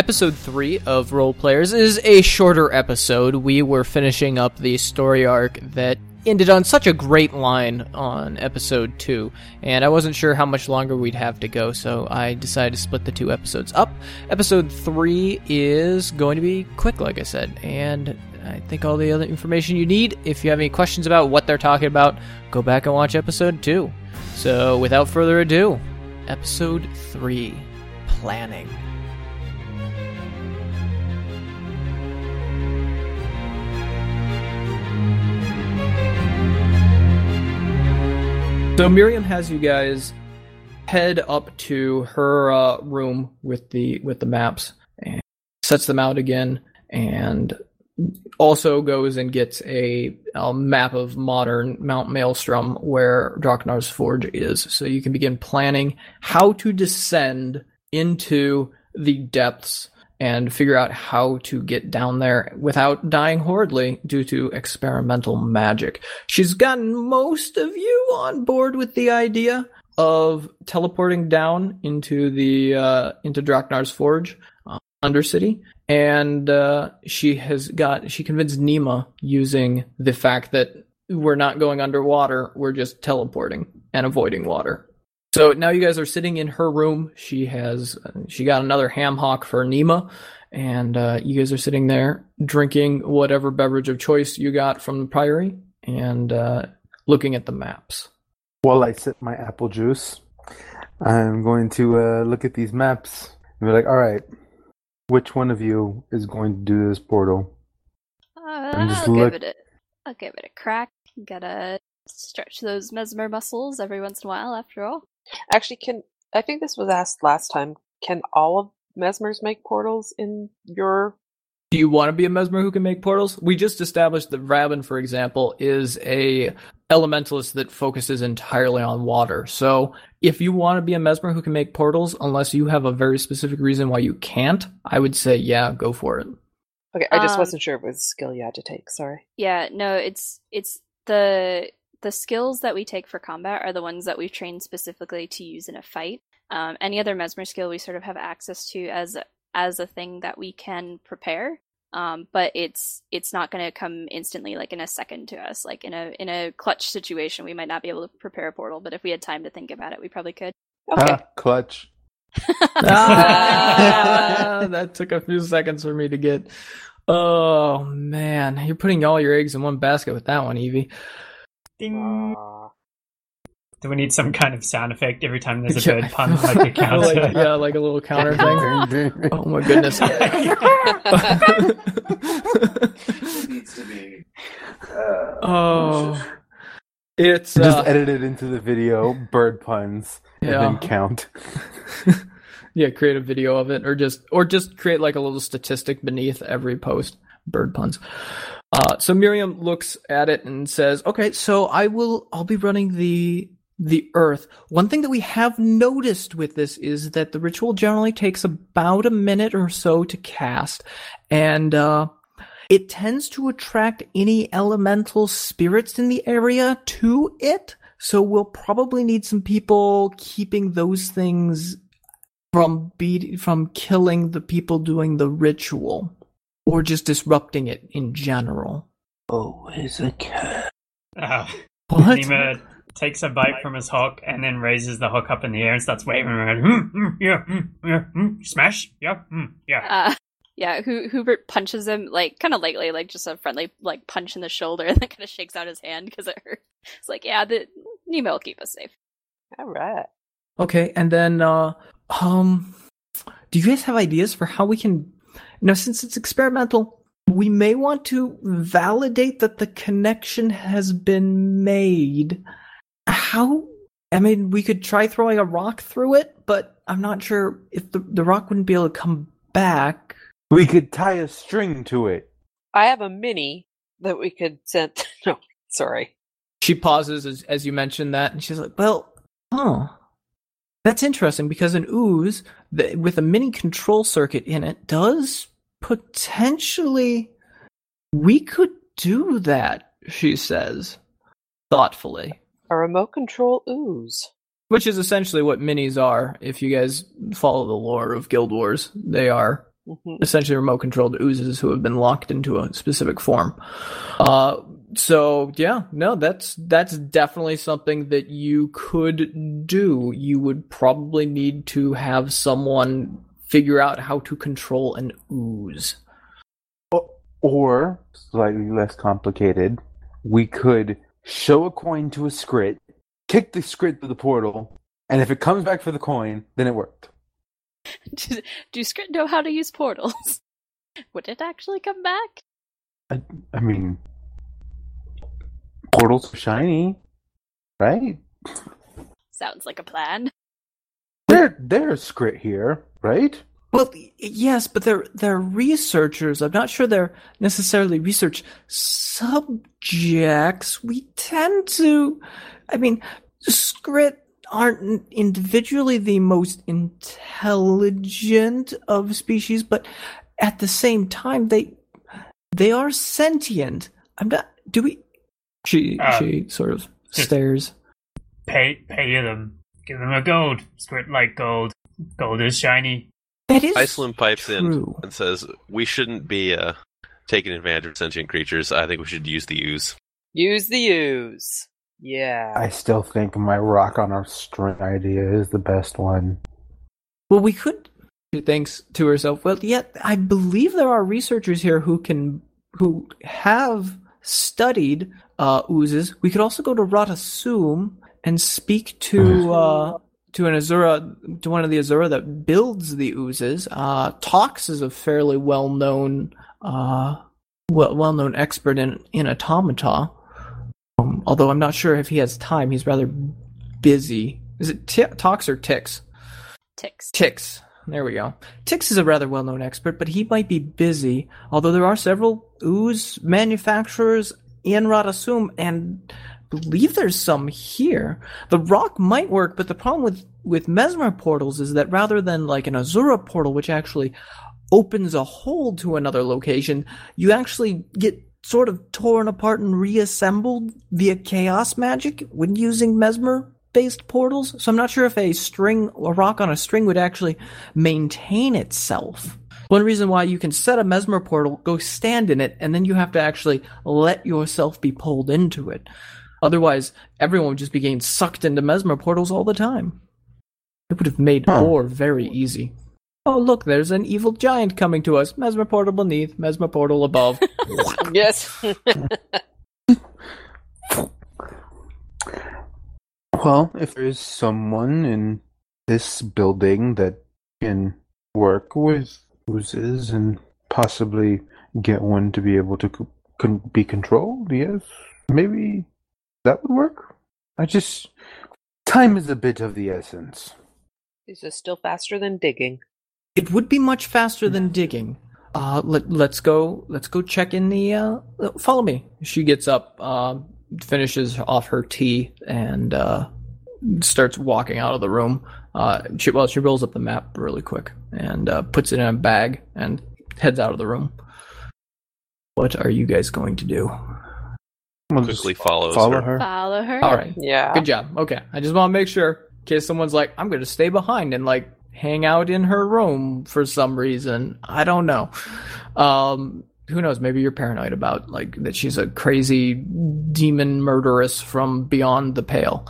episode three of Role Players is a shorter episode. We were finishing up the story arc that ended on such a great line on episode two, and I wasn't sure how much longer we'd have to go, so I decided to split the two episodes up. Episode three is going to be quick, like I said, and I think all the other information you need. If you have any questions about what they're talking about, go back and watch episode two. So, without further ado, episode three planning. So Miriam has you guys head up to her uh, room with the with the maps and sets them out again, and also goes and gets a, a map of modern Mount Maelstrom where Draknar's Forge is, so you can begin planning how to descend into the depths and figure out how to get down there without dying horridly due to experimental magic. She's gotten most of you on board with the idea of teleporting down into the uh, into Draknar's Forge, uh, Undercity, and uh, she has got she convinced Nima using the fact that we're not going underwater, we're just teleporting and avoiding water. So now you guys are sitting in her room. She has she got another ham hock for Nima, and uh, you guys are sitting there drinking whatever beverage of choice you got from the priory and uh, looking at the maps. While I sip my apple juice, I'm going to uh, look at these maps and be like, "All right, which one of you is going to do this portal?" Uh, just I'll look- give it a, I'll give it a crack. Gotta stretch those mesmer muscles every once in a while. After all, Actually, can I think this was asked last time? Can all of mesmers make portals in your? Do you want to be a mesmer who can make portals? We just established that Rabin, for example, is a elementalist that focuses entirely on water. So if you want to be a mesmer who can make portals, unless you have a very specific reason why you can't, I would say yeah, go for it. Okay, I just Um, wasn't sure if it was a skill you had to take. Sorry. yeah, no, it's it's the the skills that we take for combat are the ones that we've trained specifically to use in a fight. Um, any other mesmer skill we sort of have access to as as a thing that we can prepare. Um, but it's it's not going to come instantly, like in a second to us. Like in a in a clutch situation, we might not be able to prepare a portal, but if we had time to think about it, we probably could. Okay. Ah, clutch. ah, that took a few seconds for me to get. Oh man, you're putting all your eggs in one basket with that one, Evie. Ding. Uh, Do we need some kind of sound effect every time there's a Yeah, bird pun, like a counter? like, yeah, like a little counter thing. Oh my goodness. needs to be. oh, it's Just uh, edit it into the video, bird puns, and then count. yeah, create a video of it, or just or just create like a little statistic beneath every post. Bird puns. Uh, so Miriam looks at it and says, "Okay, so I will. I'll be running the the Earth. One thing that we have noticed with this is that the ritual generally takes about a minute or so to cast, and uh, it tends to attract any elemental spirits in the area to it. So we'll probably need some people keeping those things from be from killing the people doing the ritual or just disrupting it in general. Always a cat. Uh, What? Nima takes a bite from his hook and then raises the hook up in the air and starts waving around. Mm, mm, yeah, mm, yeah, mm, smash, yeah, mm, yeah. Uh, yeah, Hu- Hubert punches him like kind of lightly, like just a friendly like punch in the shoulder, and then kind of shakes out his hand because it hurts. It's like, yeah, the Nemo will keep us safe. all right. Okay, and then uh um do you guys have ideas for how we can you know since it's experimental we may want to validate that the connection has been made. How I mean we could try throwing a rock through it, but I'm not sure if the the rock wouldn't be able to come back. We could tie a string to it. I have a mini that we could send. No, sorry. She pauses as as you mentioned that and she's like, "Well, huh. That's interesting because an ooze the, with a mini control circuit in it does potentially we could do that, she says thoughtfully. A remote control ooze. Which is essentially what minis are if you guys follow the lore of Guild Wars. They are Mhm. essentially remote controlled oozes who have been locked into a specific form. Uh, so yeah, no, that's that's definitely something that you could do. You would probably need to have someone figure out how to control an ooze. Or, slightly less complicated, we could show a coin to a skritt, kick the skritt through the portal, and if it comes back for the coin, then it worked. do, do Skritt know how to use portals? Would it actually come back? I, I mean, portals are shiny, right? Sounds like a plan. There, there's skritt here, right? Well, yes, but they're they're researchers. I'm not sure they're necessarily research subjects. We tend to, I mean, Skritt aren't individually the most intelligent of species, but at the same time, they they are sentient. I'm not. Do we? She Uh, she sort of stares. Pay pay them. Give them a gold. Squirt like gold. Gold is shiny. That is Iceland pipes in and says, "We shouldn't be uh, taking advantage of sentient creatures. I think we should use the ooze." Use the use. Yeah. I still think my rock on our string idea is the best one. Well, we could. She thinks to herself, "Well, yet I believe there are researchers here who can, who have studied uh, oozes. We could also go to Rata Sum and speak to uh, to an Asura, to one of the Asura that builds the oozes. Uh, Tox is a fairly well known, uh, well well known expert in in automata. Um, although I'm not sure if he has time. He's rather busy. Is it t- Tox or Tixx? Ticks. Tixx. There we go. Tixx is a rather well known expert, but he might be busy. Although there are several ooze manufacturers in Rata Sum, and I believe there's some here. The rock might work, but the problem with, with Mesmer portals is that rather than like an Asura portal, which actually opens a hole to another location, you actually get sort of torn apart and reassembled via chaos magic when using mesmer based portals. So I'm not sure if a string, a rock on a string would actually maintain itself. One reason why you can set a mesmer portal, go stand in it, and then you have to actually let yourself be pulled into it. Otherwise, everyone would just be getting sucked into mesmer portals all the time. It would have made Huh. ore very easy. Oh, look, there's an evil giant coming to us. Mesmer portal beneath, mesmer portal above. yes. Well, if there's someone in this building that can work with oozes and possibly get one to be able to c- con- be controlled, yes, maybe that would work. I just. Time is a bit of the essence. Is this still faster than digging. It would be much faster than digging. Uh, let, let's go. Let's go check in the. Uh, follow me. She gets up, uh, finishes off her tea, and uh, starts walking out of the room. Uh, she well, she rolls up the map really quick and uh, puts it in a bag and heads out of the room. What are you guys going to do? We'll just Quickly follows follow her. her. Follow her. All right, Yeah. good job. Okay, I just want to make sure in case someone's like, I'm going to stay behind and like hang out in her room for some reason. I don't know. Um, who knows? Maybe you're paranoid about like that she's a crazy demon murderess from beyond the pale.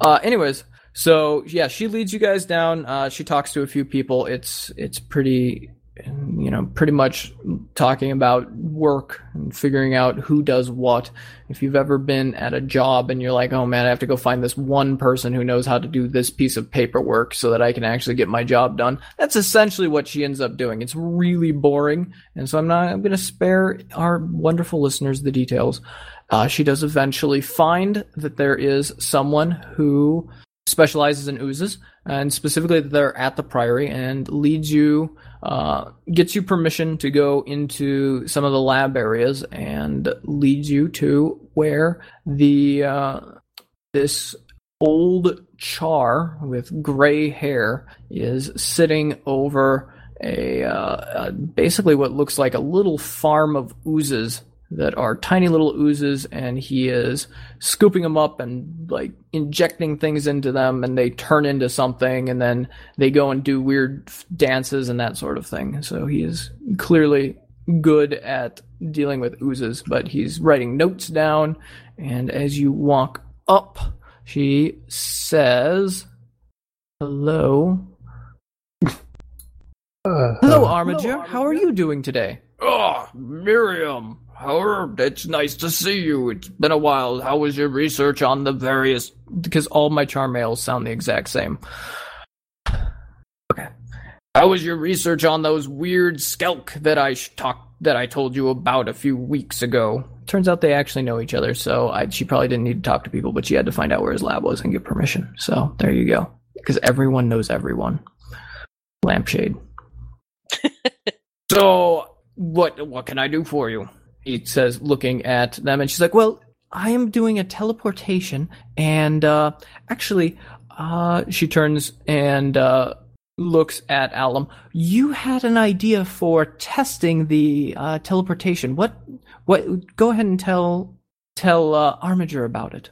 Uh, anyways, so yeah, she leads you guys down. Uh, she talks to a few people. It's it's pretty, you know, pretty much talking about work and figuring out who does what. If you've ever been at a job and you're like, oh man, I have to go find this one person who knows how to do this piece of paperwork so that I can actually get my job done, that's essentially what she ends up doing. It's really boring, and so I'm not. I'm going to spare our wonderful listeners the details. Uh, she does eventually find that there is someone who specializes in oozes, and specifically they're at the priory, and leads you, uh, gets you permission to go into some of the lab areas, and leads you to where the uh, this old char with gray hair is sitting over a uh, basically what looks like a little farm of oozes that are tiny little oozes, and he is scooping them up and like injecting things into them, and they turn into something, and then they go and do weird dances and that sort of thing. So he is clearly good at dealing with oozes, but he's writing notes down, and as you walk up, she says, "Hello." Uh, Hello, Armiger. How are you doing today? Oh, Miriam. How it's nice to see you. It's been a while. How was your research on the various? Because all my charm mails sound the exact same. Okay. How was your research on those weird skelk that I sh- talked that I told you about a few weeks ago? Turns out they actually know each other, so I, she probably didn't need to talk to people, but she had to find out where his lab was and get permission. So there you go. Because everyone knows everyone. Lampshade. So what what can I do for you? He says, looking at them, and she's like, "Well, I am doing a teleportation, and uh, actually, uh, she turns and uh, looks at Alum. You had an idea for testing the uh, teleportation. What? What? Go ahead and tell tell uh, Armiger about it.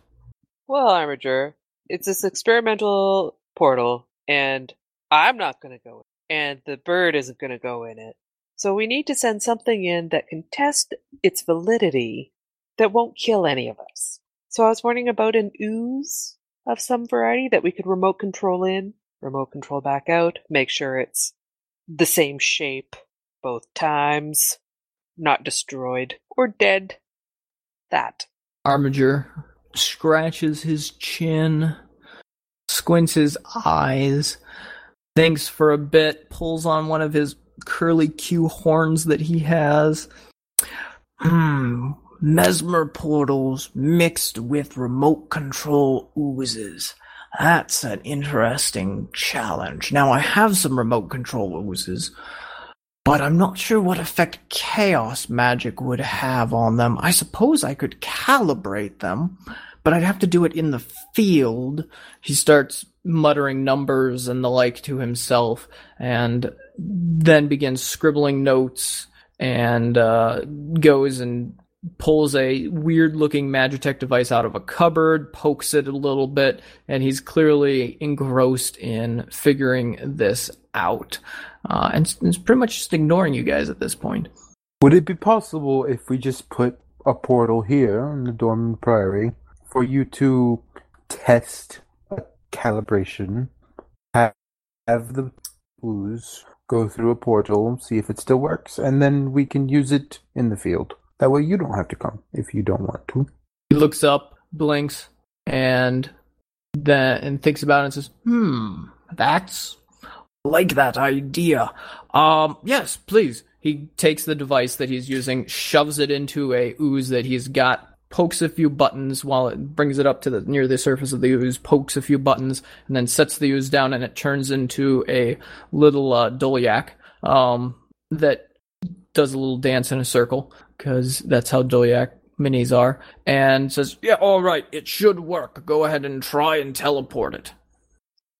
Well, Armiger, it's this experimental portal, and I'm not going to go in, and the bird isn't going to go in it. So we need to send something in that can test its validity that won't kill any of us. So I was wondering about an ooze of some variety that we could remote control in, remote control back out, make sure it's the same shape both times, not destroyed or dead. That. Armiger scratches his chin, squints his eyes, thinks for a bit, pulls on one of his curly Q horns that he has. Hmm, mesmer portals mixed with remote control oozes. That's an interesting challenge. Now, I have some remote control oozes, but I'm not sure what effect chaos magic would have on them. I suppose I could calibrate them, but I'd have to do it in the field. He starts muttering numbers and the like to himself, and then begins scribbling notes and uh, goes and pulls a weird looking Magitech device out of a cupboard, pokes it a little bit, and he's clearly engrossed in figuring this out. Uh, and it's pretty much just ignoring you guys at this point. Would it be possible if we just put a portal here on the Durmand Priory for you to test a calibration, have, have the ooze go through a portal, see if it still works, and then we can use it in the field. That way you don't have to come if you don't want to. He looks up, blinks, and then and thinks about it and says, "Hmm, that's like that idea. Um, yes, please." He takes the device that he's using, shoves it into a ooze that he's got, pokes a few buttons while it brings it up to the near the surface of the ooze, pokes a few buttons, and then sets the ooze down, and it turns into a little uh, Dolyak um, that does a little dance in a circle because that's how Dolyak minis are, and says, "Yeah, all right, it should work. Go ahead and try and teleport it."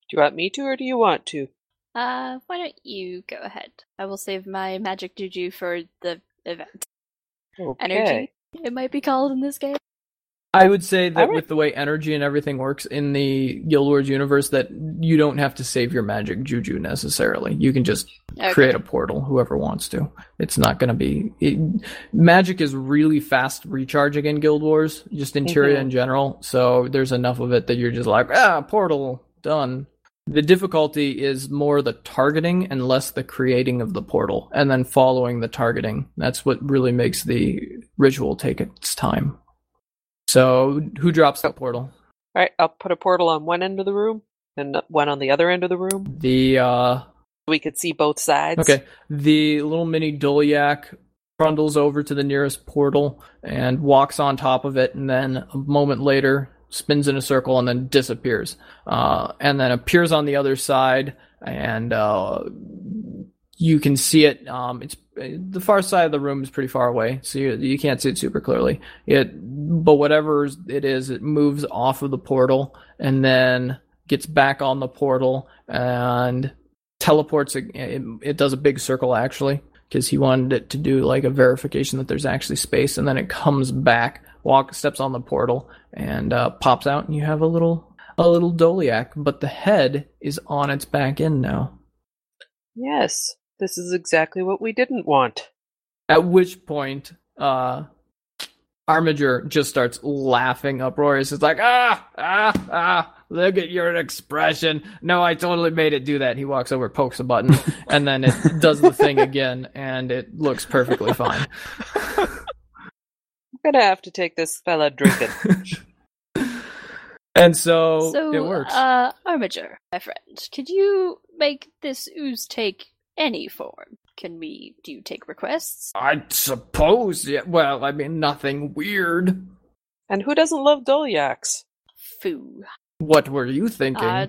Do you want me to or do you want to? Uh, why don't you go ahead? I will save my magic juju for the event. Okay. Energy, it might be called in this game. I would say that Alright. with the way energy and everything works in the Guild Wars universe, that you don't have to save your magic juju necessarily. You can just Okay. create a portal, whoever wants to. It's not going to be. It, magic is really fast recharging in Guild Wars, just in Tyria Mhm. in general. So there's enough of it that you're just like, ah, portal, done. The difficulty is more the targeting and less the creating of the portal, and then following the targeting. That's what really makes the ritual take its time. So, who drops that portal? All right, I'll put a portal on one end of the room and one on the other end of the room. The uh, We could see both sides. Okay. The little mini Dolyak trundles over to the nearest portal and walks on top of it, and then a moment later spins in a circle and then disappears. Uh, and then appears on the other side, and uh, you can see it. Um, it's the far side of the room is pretty far away, so you, you can't see it super clearly. It, but whatever it is, it moves off of the portal and then gets back on the portal and teleports. It, it does a big circle actually, because he wanted it to do like a verification that there's actually space, and then it comes back, walk steps on the portal, and uh, pops out, and you have a little a little Dolyak, but the head is on its back end now. Yes, this is exactly what we didn't want. At which point, uh, Armiger just starts laughing uproarious. It's like, ah, ah, ah, look at your expression. No, I totally made it do that. He walks over, pokes a button, and then it does the thing again, and it looks perfectly fine. I'm gonna have to take this fella drinking. And so, so, it works. uh, Armiger, my friend, could you make this ooze take any form? Can we, do you take requests? I suppose, yeah. Well, I mean, nothing weird. and who doesn't love Dolyaks? Foo. What were you thinking? Uh,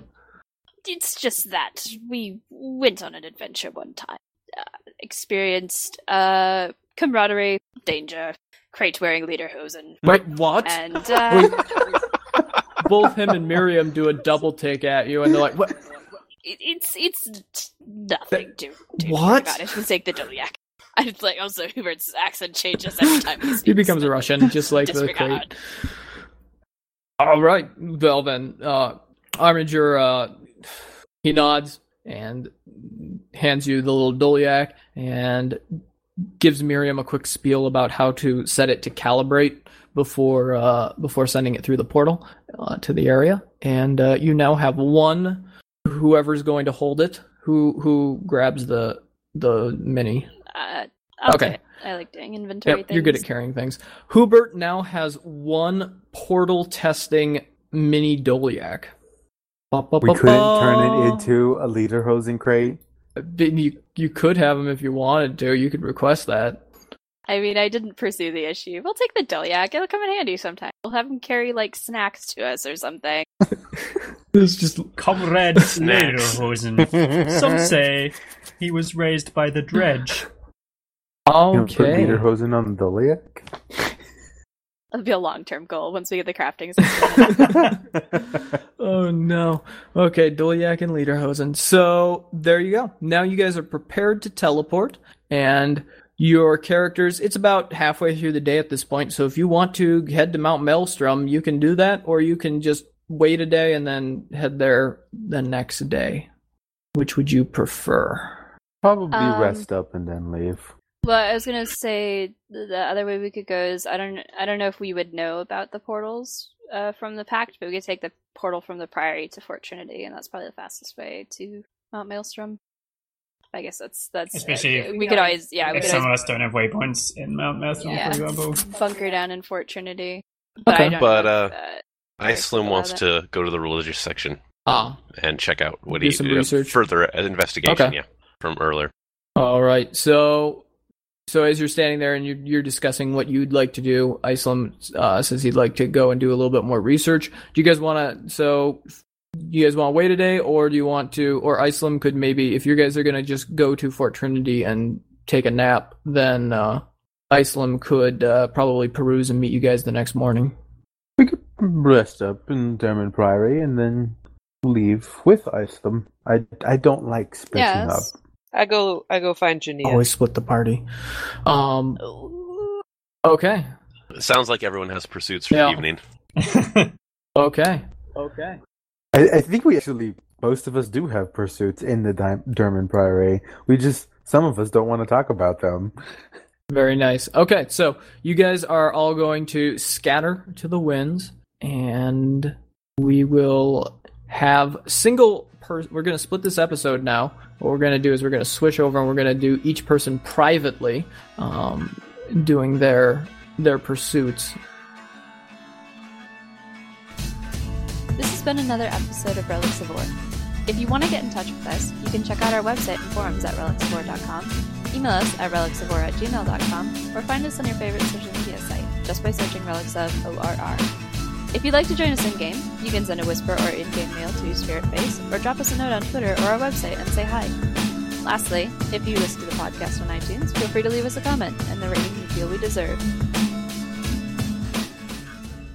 it's just that we went on an adventure one time, uh, experienced uh, camaraderie, danger, crate wearing lederhosen, Wait, what? and uh, Both him and Miriam do a double take at you, and they're like, "What? it, it's it's nothing to do What? about it. We'll take the Dolyak. I was like also Hubert's accent changes every time he. He becomes a Russian, just like the crate. All right, well then, uh, Armiger, uh, he nods and hands you the little Dolyak and gives Miriam a quick spiel about how to set it to calibrate before uh, before sending it through the portal uh, to the area. And uh, you now have one whoever's going to hold it who who grabs the the mini Uh, Okay. I like doing inventory Yep, things. you're good at carrying things. Hubert now has one portal testing mini Dolyak. We couldn't turn it into a leader hosing crate. Then You you could have him if you wanted to. You could request that. I mean, I didn't pursue the issue. We'll take the Dolyak. It'll come in handy sometime. We'll have him carry like snacks to us or something. It's just Comrade Lederhosen. Some say he was raised by the dredge. You put okay. lederhosen on the Dolyak. That'll be a long term goal once we get the crafting system. oh no. Okay, Dolyak and Lederhosen. So there you go. Now you guys are prepared to teleport, and your characters. It's about halfway through the day at this point. So if you want to head to Mount Maelstrom, you can do that, or you can just wait a day and then head there the next day. Which would you prefer? Probably Um, rest up and then leave. Well, I was gonna say the the other way we could go is I don't I don't know if we would know about the portals uh, from the pact, but we could take the portal from the Priory to Fort Trinity, and that's probably the fastest way to Mount Maelstrom. I guess that's that's Especially if- we could always yeah we If could some of us don't have waypoints in Mount Maelstrom, Yeah. for example. bunker down in Fort Trinity. But Okay. I don't But, know uh, uh, Iceland wants to go to the religious section Ah, and check out what Do he some uh, research. further investigation. Okay. Yeah, from earlier. All right. So, so as you're standing there and you're, you're discussing what you'd like to do, Iceland uh, says he'd like to go and do a little bit more research. Do you guys want to? So, you guys want to wait a day, or do you want to? Or Iceland could maybe, if you guys are gonna just go to Fort Trinity and take a nap, then uh, Iceland could uh, probably peruse and meet you guys the next morning. We could rest up in Durmand Priory and then leave with Iceland. I, I don't like splitting Yes. up. I go I go find Jania. Always split the party. Um. Okay. It sounds like everyone has pursuits for Yeah. the evening. Okay. Okay. I, I think we actually, most of us do have pursuits in the Di- Durmand Priory. We just, some of us don't want to talk about them. Very nice. Okay, so you guys are all going to scatter to the winds, and we will have single per. We're going to split this episode now. What we're going to do is we're going to switch over, and we're going to do each person privately, um, doing their their pursuits. This has been another episode of Relics of Orr. If you want to get in touch with us, you can check out our website and forums at relicsoforr.com, email us at relicsoforr at gmail.com, or find us on your favorite social media site just by searching Relics of ORR. If you'd like to join us in game, you can send a whisper or in game mail to Spirit Face, or drop us a note on Twitter or our website and say hi. Lastly, if you listen to the podcast on iTunes, feel free to leave us a comment and the rating you feel we deserve.